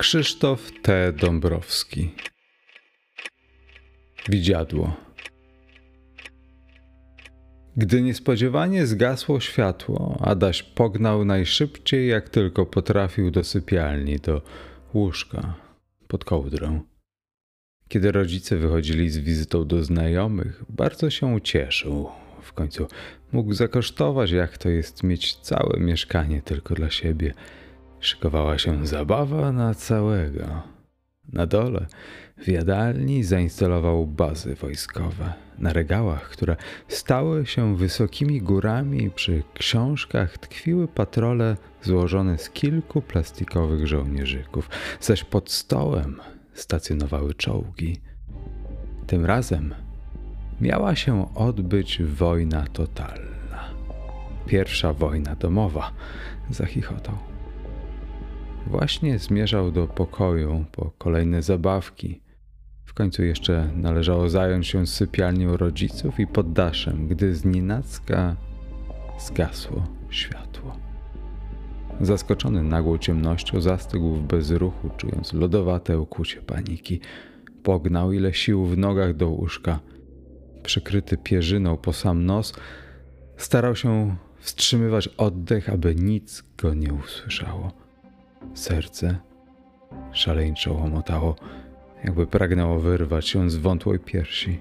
Krzysztof T. Dąbrowski Widziadło Gdy niespodziewanie zgasło światło, Adaś pognał najszybciej jak tylko potrafił do sypialni, do łóżka, pod kołdrę. Kiedy rodzice wychodzili z wizytą do znajomych, bardzo się ucieszył. W końcu mógł zakosztować, jak to jest mieć całe mieszkanie tylko dla siebie. Szykowała się zabawa na całego. Na dole w jadalni zainstalował bazy wojskowe. Na regałach, które stały się wysokimi górami, przy książkach tkwiły patrole złożone z kilku plastikowych żołnierzyków, zaś pod stołem stacjonowały czołgi. Tym razem miała się odbyć wojna totalna. Pierwsza wojna domowa, zachichotał. Właśnie zmierzał do pokoju po kolejne zabawki. W końcu jeszcze należało zająć się sypialnią rodziców i poddaszem, gdy znienacka zgasło światło. Zaskoczony nagłą ciemnością, zastygł w bezruchu, czując lodowate ukucie paniki. Pognał ile sił w nogach do łóżka. Przykryty pierzyną po sam nos, starał się wstrzymywać oddech, aby nic go nie usłyszało. Serce szaleńczo łomotało, jakby pragnęło wyrwać się z wątłej piersi.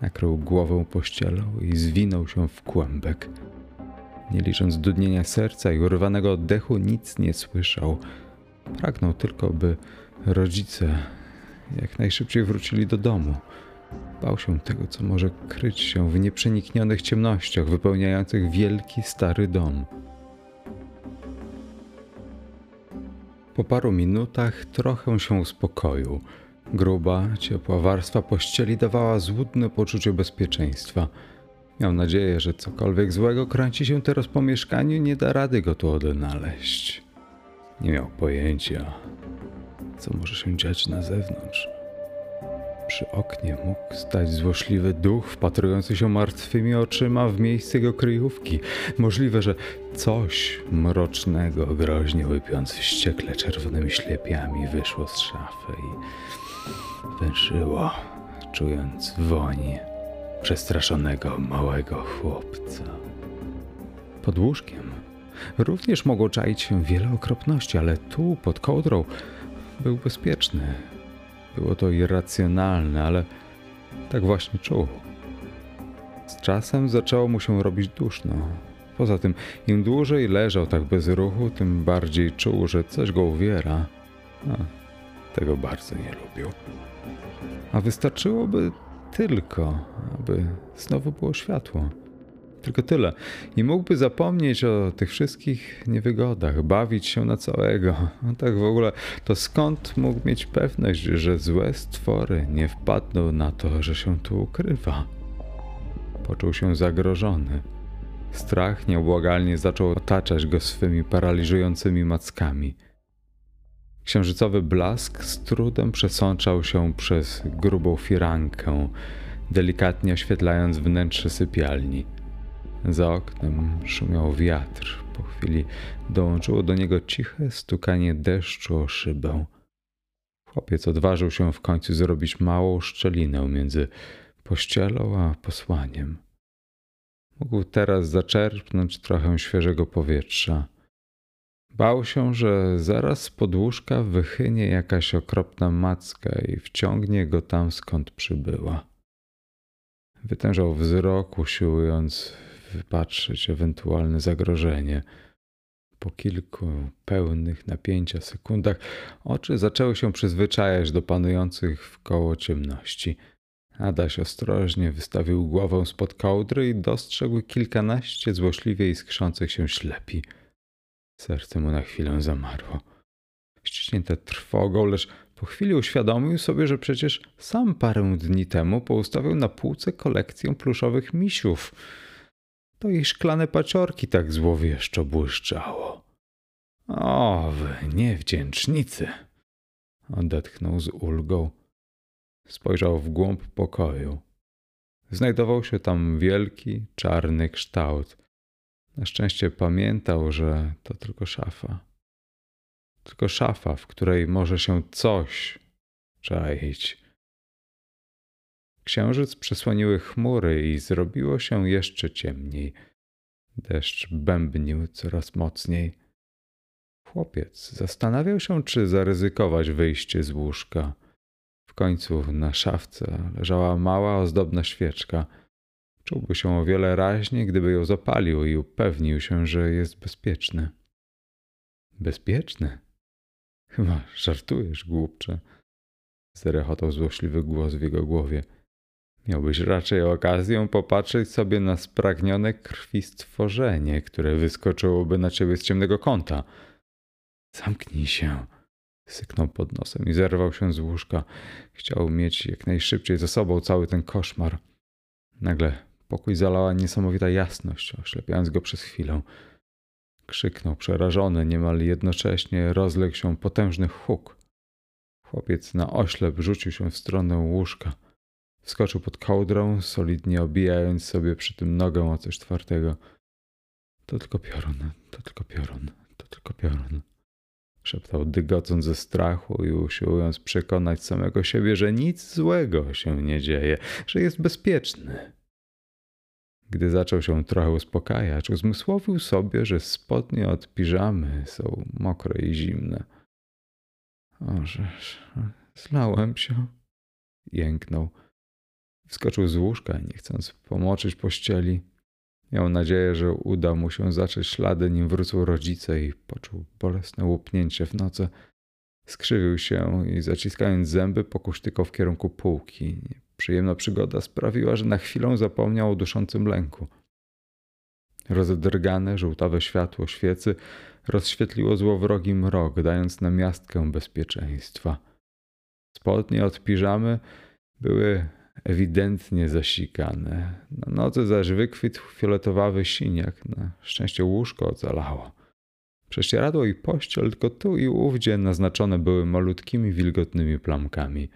Nakrył głowę pościelą i zwinął się w kłębek. Nie licząc dudnienia serca i urwanego oddechu, nic nie słyszał. Pragnął tylko, by rodzice jak najszybciej wrócili do domu. Bał się tego, co może kryć się w nieprzeniknionych ciemnościach wypełniających wielki stary dom. Po paru minutach trochę się uspokoił. Gruba, ciepła warstwa pościeli dawała złudne poczucie bezpieczeństwa. Miał nadzieję, że cokolwiek złego kręci się teraz po mieszkaniu, nie da rady go tu odnaleźć. Nie miał pojęcia, co może się dziać na zewnątrz. Przy oknie mógł stać złośliwy duch wpatrujący się martwymi oczyma w miejsce jego kryjówki. Możliwe, że coś mrocznego, groźnie łypiąc wściekle czerwonymi ślepiami, wyszło z szafy i węszyło, czując woń przestraszonego małego chłopca. Pod łóżkiem również mogło czaić się wiele okropności, ale tu, pod kołdrą, był bezpieczny. Było to irracjonalne, ale tak właśnie czuł. Z czasem zaczęło mu się robić duszno. Poza tym, im dłużej leżał tak bez ruchu, tym bardziej czuł, że coś go uwiera. A, tego bardzo nie lubił. A wystarczyłoby tylko, aby znowu było światło. Tylko tyle. I mógłby zapomnieć o tych wszystkich niewygodach, bawić się na całego. No tak w ogóle, to skąd mógł mieć pewność, że złe stwory nie wpadną na to, że się tu ukrywa? Poczuł się zagrożony. Strach nieubłagalnie zaczął otaczać go swymi paraliżującymi mackami. Księżycowy blask z trudem przesączał się przez grubą firankę, delikatnie oświetlając wnętrze sypialni. Za oknem szumiał wiatr. Po chwili dołączyło do niego ciche stukanie deszczu o szybę. Chłopiec odważył się w końcu zrobić małą szczelinę między pościelą a posłaniem. Mógł teraz zaczerpnąć trochę świeżego powietrza. Bał się, że zaraz z podłóżka wychynie jakaś okropna macka i wciągnie go tam, skąd przybyła. Wytężał wzrok, usiłując wypatrzyć ewentualne zagrożenie. Po kilku pełnych napięcia sekundach oczy zaczęły się przyzwyczajać do panujących w koło ciemności. Adaś ostrożnie wystawił głowę spod kołdry i dostrzegł kilkanaście złośliwie iskrzących się ślepi. Serce mu na chwilę zamarło. Ściśnięte trwogą, lecz po chwili uświadomił sobie, że przecież sam parę dni temu poustawiał na półce kolekcję pluszowych misiów. To i szklane paciorki tak złowieszczo błyszczało. O, wy niewdzięcznicy! Odetchnął z ulgą. Spojrzał w głąb pokoju. Znajdował się tam wielki, czarny kształt. Na szczęście pamiętał, że to tylko szafa. Tylko szafa, w której może się coś czaić. Księżyc przesłoniły chmury i zrobiło się jeszcze ciemniej. Deszcz bębnił coraz mocniej. Chłopiec zastanawiał się, czy zaryzykować wyjście z łóżka. W końcu na szafce leżała mała, ozdobna świeczka. Czułby się o wiele raźniej, gdyby ją zapalił i upewnił się, że jest bezpieczny. Bezpieczny? Chyba żartujesz, głupcze. Zerechotał złośliwy głos w jego głowie. Miałbyś raczej okazję popatrzeć sobie na spragnione krwi stworzenie, które wyskoczyłoby na ciebie z ciemnego kąta. Zamknij się. Syknął pod nosem i zerwał się z łóżka. Chciał mieć jak najszybciej ze sobą cały ten koszmar. Nagle pokój zalała niesamowita jasność, oślepiając go przez chwilę. Krzyknął przerażony, niemal jednocześnie rozległ się potężny huk. Chłopiec na oślep rzucił się w stronę łóżka. Wskoczył pod kołdrą, solidnie obijając sobie przy tym nogę o coś twardego. To tylko piorun, to tylko piorun, to tylko piorun. Szeptał dygocąc ze strachu i usiłując przekonać samego siebie, że nic złego się nie dzieje, że jest bezpieczny. Gdy zaczął się trochę uspokajać, uzmysłowił sobie, że spodnie od piżamy są mokre i zimne. Ożeż, zlałem się. Jęknął. Wskoczył z łóżka, nie chcąc pomoczyć pościeli. Miał nadzieję, że uda mu się zacząć ślady, nim wrócą rodzice i poczuł bolesne łupnięcie w noce. Skrzywił się i zaciskając zęby pokuśtykał w kierunku półki. Przyjemna przygoda sprawiła, że na chwilę zapomniał o duszącym lęku. Rozedrgane, żółtawe światło świecy rozświetliło złowrogi mrok, dając namiastkę bezpieczeństwa. Spodnie od piżamy były ewidentnie zasikane. Na nodze zaś wykwitł fioletowawy siniak. Na szczęście łóżko ocalało. Prześcieradło i pościel tylko tu i ówdzie naznaczone były malutkimi, wilgotnymi plamkami.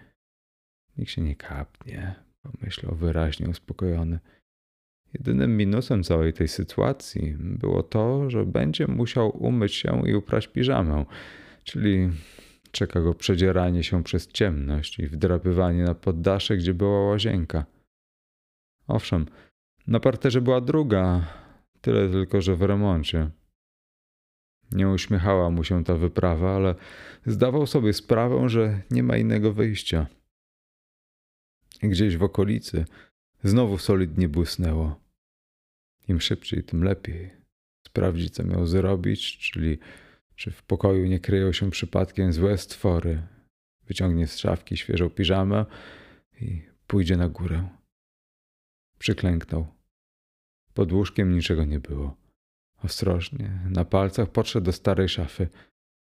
Nikt się nie kapnie, pomyślał wyraźnie uspokojony. Jedynym minusem całej tej sytuacji było to, że będzie musiał umyć się i uprać piżamę, czyli czeka go przedzieranie się przez ciemność i wdrapywanie na poddasze, gdzie była łazienka. Owszem, na parterze była druga, tyle tylko, że w remoncie. Nie uśmiechała mu się ta wyprawa, ale zdawał sobie sprawę, że nie ma innego wyjścia. Gdzieś w okolicy znowu solidnie błysnęło. Im szybciej, tym lepiej. Sprawdzić, co miał zrobić, czyli czy w pokoju nie kryją się przypadkiem złe stwory. Wyciągnie z szafki świeżą piżamę i pójdzie na górę. Przyklęknął. Pod łóżkiem niczego nie było. Ostrożnie, na palcach podszedł do starej szafy.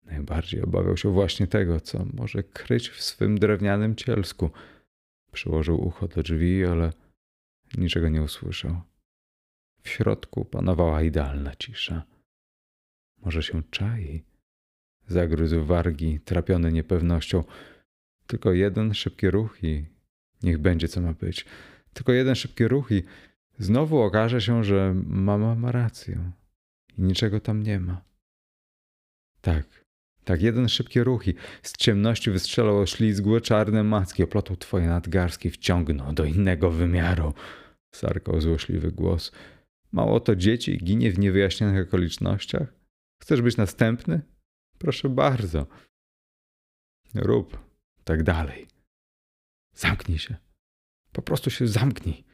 Najbardziej obawiał się właśnie tego, co może kryć w swym drewnianym cielsku. Przyłożył ucho do drzwi, ale niczego nie usłyszał. W środku panowała idealna cisza. Może się czai? Zagryzł wargi, trapiony niepewnością. Tylko jeden szybki ruch i niech będzie co ma być. Tylko jeden szybki ruch i znowu okaże się, że mama ma rację i niczego tam nie ma. Tak, Tak, jeden szybki ruch i z ciemności wystrzelał oślizgłe czarne macki, oplotł twoje nadgarstki, wciągnął do innego wymiaru. Sarkał złośliwy głos. Mało to dzieci ginie w niewyjaśnionych okolicznościach? Chcesz być następny? Proszę bardzo. Rób tak dalej. Zamknij się. Po prostu się zamknij.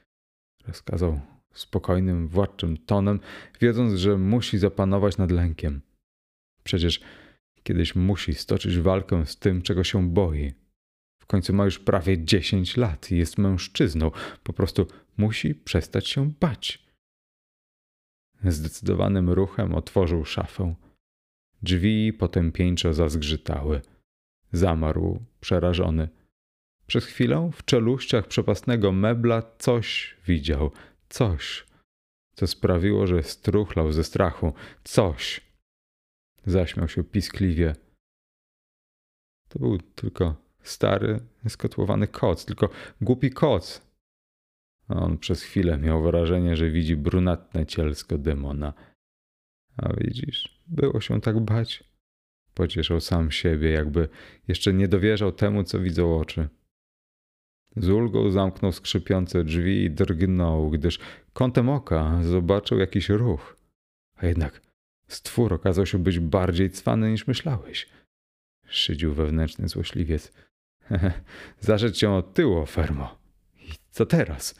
Rozkazał spokojnym, władczym tonem, wiedząc, że musi zapanować nad lękiem. Przecież kiedyś musi stoczyć walkę z tym, czego się boi. W końcu ma już prawie 10 lat i jest mężczyzną. Po prostu musi przestać się bać. Zdecydowanym ruchem otworzył szafę. Drzwi potępieńczo zazgrzytały. Zamarł, przerażony. Przez chwilę w czeluściach przepastnego mebla coś widział, coś, co sprawiło, że struchlał ze strachu. Coś. Zaśmiał się piskliwie. To był tylko stary, skotłowany koc, tylko głupi koc. On przez chwilę miał wrażenie, że widzi brunatne cielsko demona. A widzisz, było się tak bać. Pocieszał sam siebie, jakby jeszcze nie dowierzał temu, co widzą oczy. Z ulgą zamknął skrzypiące drzwi i drgnął, gdyż kątem oka zobaczył jakiś ruch. A jednak stwór okazał się być bardziej cwany niż myślałeś. Szydził wewnętrzny złośliwiec. Zarzeć się od tyłu, Fermo. I co teraz?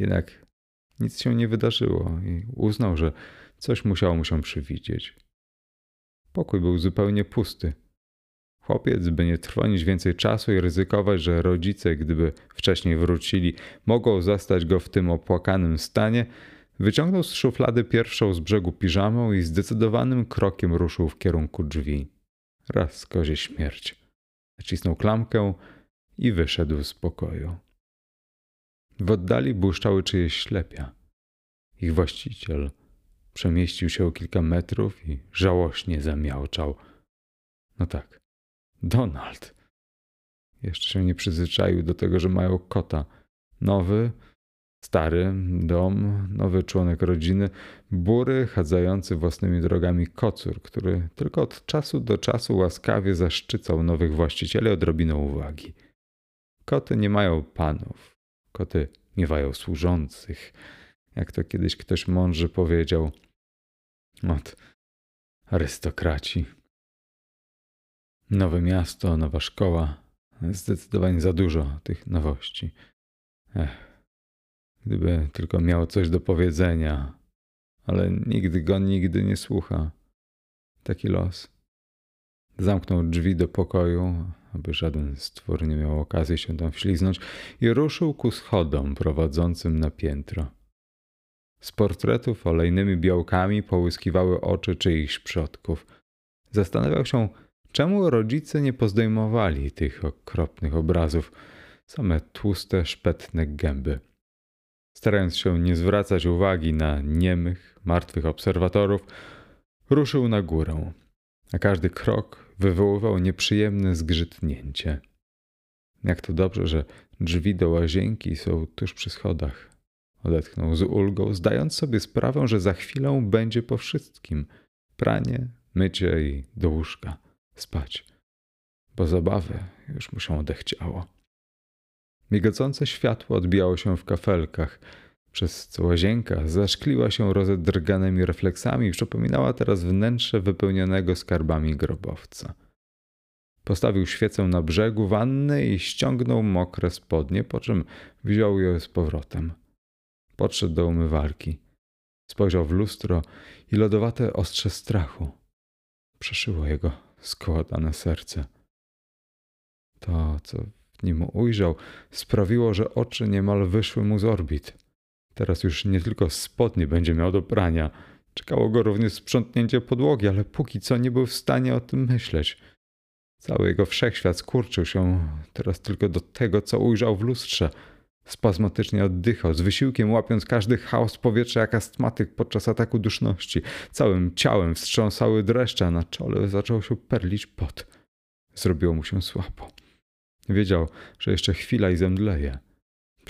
Jednak nic się nie wydarzyło i uznał, że coś musiało mu się przywidzieć. Pokój był zupełnie pusty. Chłopiec, by nie trwonić więcej czasu i ryzykować, że rodzice, gdyby wcześniej wrócili, mogą zastać go w tym opłakanym stanie, wyciągnął z szuflady pierwszą z brzegu piżamą i zdecydowanym krokiem ruszył w kierunku drzwi. Raz kozie śmierć. Nacisnął klamkę i wyszedł z pokoju. W oddali błyszczały czyjeś ślepia. Ich właściciel przemieścił się o kilka metrów i żałośnie zamiałczał. No tak, Donald. Jeszcze się nie przyzwyczaił do tego, że mają kota. Nowy, stary dom, nowy członek rodziny, bury chadzający własnymi drogami kocur, który tylko od czasu do czasu łaskawie zaszczycał nowych właścicieli odrobiną uwagi. Koty nie mają panów, koty miewają służących. Jak to kiedyś ktoś mądrze powiedział. Od arystokraci. Nowe miasto, nowa szkoła. Zdecydowanie za dużo tych nowości. Ech, gdyby tylko miał coś do powiedzenia, ale nigdy go nigdy nie słucha. Taki los. Zamknął drzwi do pokoju, aby żaden stwór nie miał okazji się tam wśliznąć, i ruszył ku schodom prowadzącym na piętro. Z portretów olejnymi białkami połyskiwały oczy czyichś przodków. Zastanawiał się, czemu rodzice nie pozdejmowali tych okropnych obrazów, same tłuste, szpetne gęby. Starając się nie zwracać uwagi na niemych, martwych obserwatorów, ruszył na górę, a każdy krok wywoływał nieprzyjemne zgrzytnięcie. Jak to dobrze, że drzwi do łazienki są tuż przy schodach. Odetchnął z ulgą, zdając sobie sprawę, że za chwilę będzie po wszystkim. Pranie, mycie i do łóżka. Spać. Bo zabawy już mu się odechciało. Migocące światło odbijało się w kafelkach – przez co łazienka zaszkliła się rozedrganymi refleksami przypominała teraz wnętrze wypełnionego skarbami grobowca. Postawił świecę na brzegu wanny i ściągnął mokre spodnie, po czym wziął je z powrotem. Podszedł do umywalki. Spojrzał w lustro i lodowate ostrze strachu przeszyło jego skołatane serce. To, co w nim ujrzał, sprawiło, że oczy niemal wyszły mu z orbit. Teraz już nie tylko spodnie będzie miał do prania. Czekało go również sprzątnięcie podłogi, ale póki co nie był w stanie o tym myśleć. Cały jego wszechświat skurczył się teraz tylko do tego, co ujrzał w lustrze. Spazmatycznie oddychał, z wysiłkiem łapiąc każdy chaos powietrza jak astmatyk podczas ataku duszności. Całym ciałem wstrząsały dreszcze, a na czole zaczął się perlić pot. Zrobiło mu się słabo. Wiedział, że jeszcze chwila i zemdleje.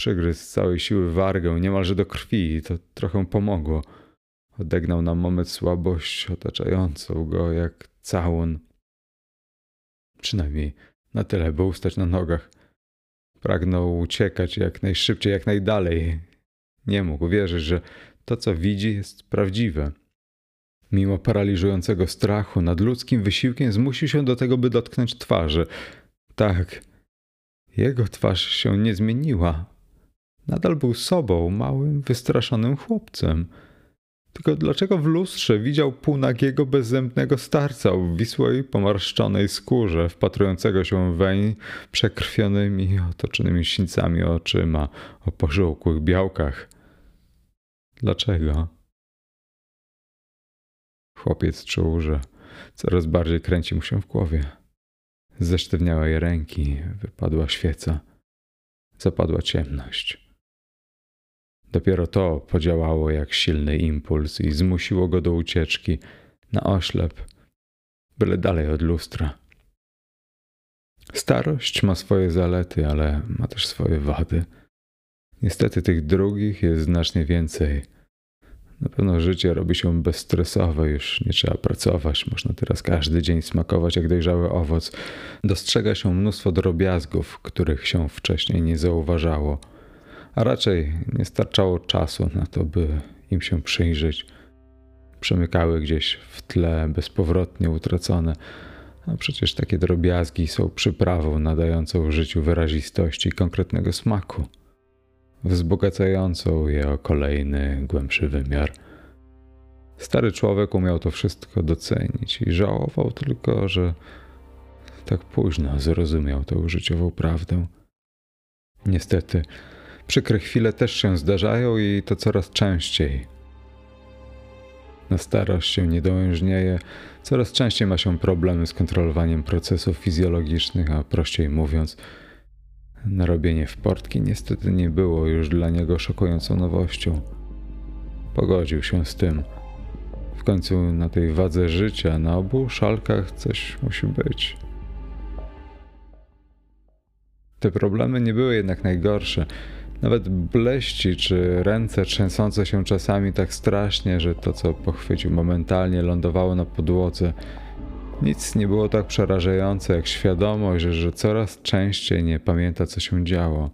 Przygryzł z całej siły wargę, niemalże do krwi i to trochę pomogło. Odegnał na moment słabość otaczającą go jak całun. Przynajmniej na tyle, by ustać na nogach. Pragnął uciekać jak najszybciej, jak najdalej. Nie mógł wierzyć, że to, co widzi, jest prawdziwe. Mimo paraliżującego strachu, nad ludzkim wysiłkiem zmusił się do tego, by dotknąć twarzy. Tak, jego twarz się nie zmieniła. Nadal był sobą, małym, wystraszonym chłopcem. Tylko dlaczego w lustrze widział półnagiego, bezzębnego starca o wisłej, pomarszczonej skórze, wpatrującego się weń przekrwionymi, otoczonymi sińcami oczyma, o pożółkłych białkach? Dlaczego? Chłopiec czuł, że coraz bardziej kręci mu się w głowie. Zesztywniały jej ręki, wypadła świeca. Zapadła ciemność. Dopiero to podziałało jak silny impuls i zmusiło go do ucieczki na oślep, byle dalej od lustra. Starość ma swoje zalety, ale ma też swoje wady. Niestety tych drugich jest znacznie więcej. Na pewno życie robi się bezstresowe, już nie trzeba pracować, można teraz każdy dzień smakować jak dojrzały owoc. Dostrzega się mnóstwo drobiazgów, których się wcześniej nie zauważało, a raczej nie starczało czasu na to, by im się przyjrzeć. Przemykały gdzieś w tle, bezpowrotnie utracone, a przecież takie drobiazgi są przyprawą nadającą życiu wyrazistości i konkretnego smaku wzbogacającą je o kolejny, głębszy wymiar. Stary człowiek umiał to wszystko docenić i żałował tylko, że tak późno zrozumiał tę życiową prawdę. Niestety, przykre chwile też się zdarzają i to coraz częściej. Na starość się nie dołężnieje, coraz częściej ma się problemy z kontrolowaniem procesów fizjologicznych, a prościej mówiąc, Narobienie w portki niestety nie było już dla niego szokującą nowością. Pogodził się z tym. W końcu na tej wadze życia, na obu szalkach coś musi być. Te problemy nie były jednak najgorsze. Nawet bleści czy ręce trzęsące się czasami tak strasznie, że to, co pochwycił momentalnie, lądowało na podłodze nic nie było tak przerażające jak świadomość, że, coraz częściej nie pamięta, co się działo.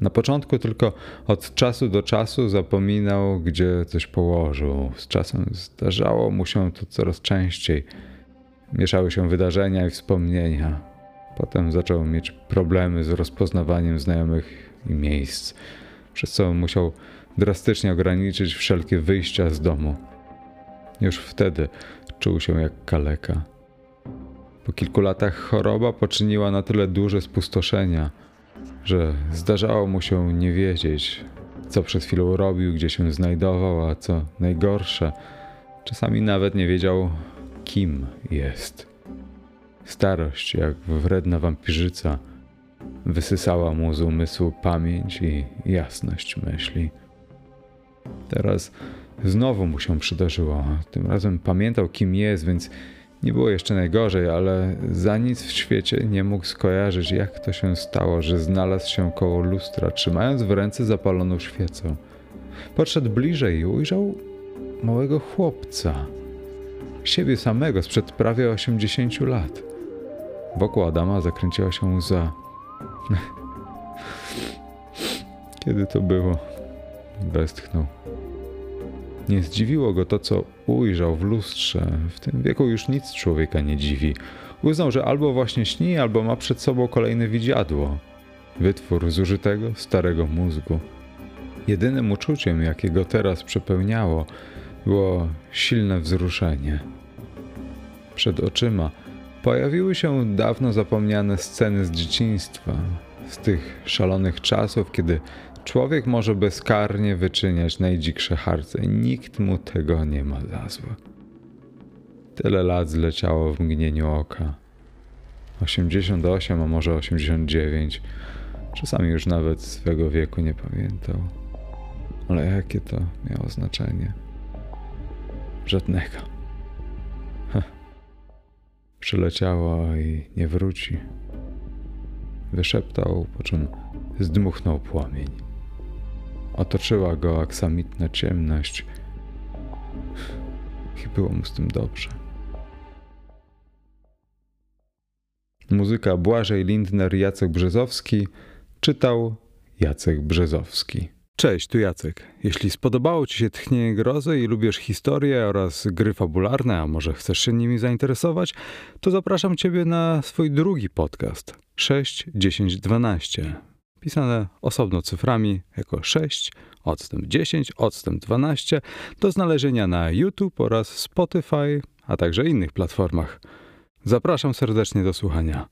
Na początku tylko od czasu do czasu zapominał, gdzie coś położył. Z czasem zdarzało mu się to coraz częściej. Mieszały się wydarzenia i wspomnienia. Potem zaczął mieć problemy z rozpoznawaniem znajomych i miejsc, przez co musiał drastycznie ograniczyć wszelkie wyjścia z domu. Już wtedy czuł się jak kaleka. Po kilku latach choroba poczyniła na tyle duże spustoszenia, że zdarzało mu się nie wiedzieć, co przed chwilą robił, gdzie się znajdował, a co najgorsze, czasami nawet nie wiedział, kim jest. Starość, jak wredna wampirzyca, wysysała mu z umysłu pamięć i jasność myśli. Teraz Znowu mu się przydarzyło. Tym razem pamiętał, kim jest, więc nie było jeszcze najgorzej, ale za nic w świecie nie mógł skojarzyć, jak to się stało, że znalazł się koło lustra, trzymając w ręce zapaloną świecę. Podszedł bliżej i ujrzał małego chłopca. Siebie samego sprzed prawie 80 lat. Wokół Adama zakręciła się łza. Kiedy to było? Westchnął. Nie zdziwiło go to, co ujrzał w lustrze. W tym wieku już nic człowieka nie dziwi. Uznał, że albo właśnie śni, albo ma przed sobą kolejne widziadło. Wytwór zużytego, starego mózgu. Jedynym uczuciem, jakie go teraz przepełniało, było silne wzruszenie. Przed oczyma pojawiły się dawno zapomniane sceny z dzieciństwa, z tych szalonych czasów, kiedy Człowiek może bezkarnie wyczyniać najdziksze harce i nikt mu tego nie ma za złe. Tyle lat zleciało w mgnieniu oka. 88, a może 89. Czasami już nawet swego wieku nie pamiętał. Ale jakie to miało znaczenie? Żadnego. Ha. Przyleciało i nie wróci. Wyszeptał, po czym zdmuchnął płomień. Otoczyła go aksamitna ciemność i było mu z tym dobrze. Muzyka Błażej Lindner, Jacek Brzezowski. Czytał Jacek Brzezowski. Cześć, tu Jacek. Jeśli spodobało Ci się Tchnienie Grozy i lubisz historię oraz gry fabularne, a może chcesz się nimi zainteresować, to zapraszam Ciebie na swój drugi podcast 6, 10, 12. Pisane osobno cyframi jako 6, odstęp 10, odstęp 12 do znalezienia na YouTube oraz Spotify, a także innych platformach. Zapraszam serdecznie do słuchania.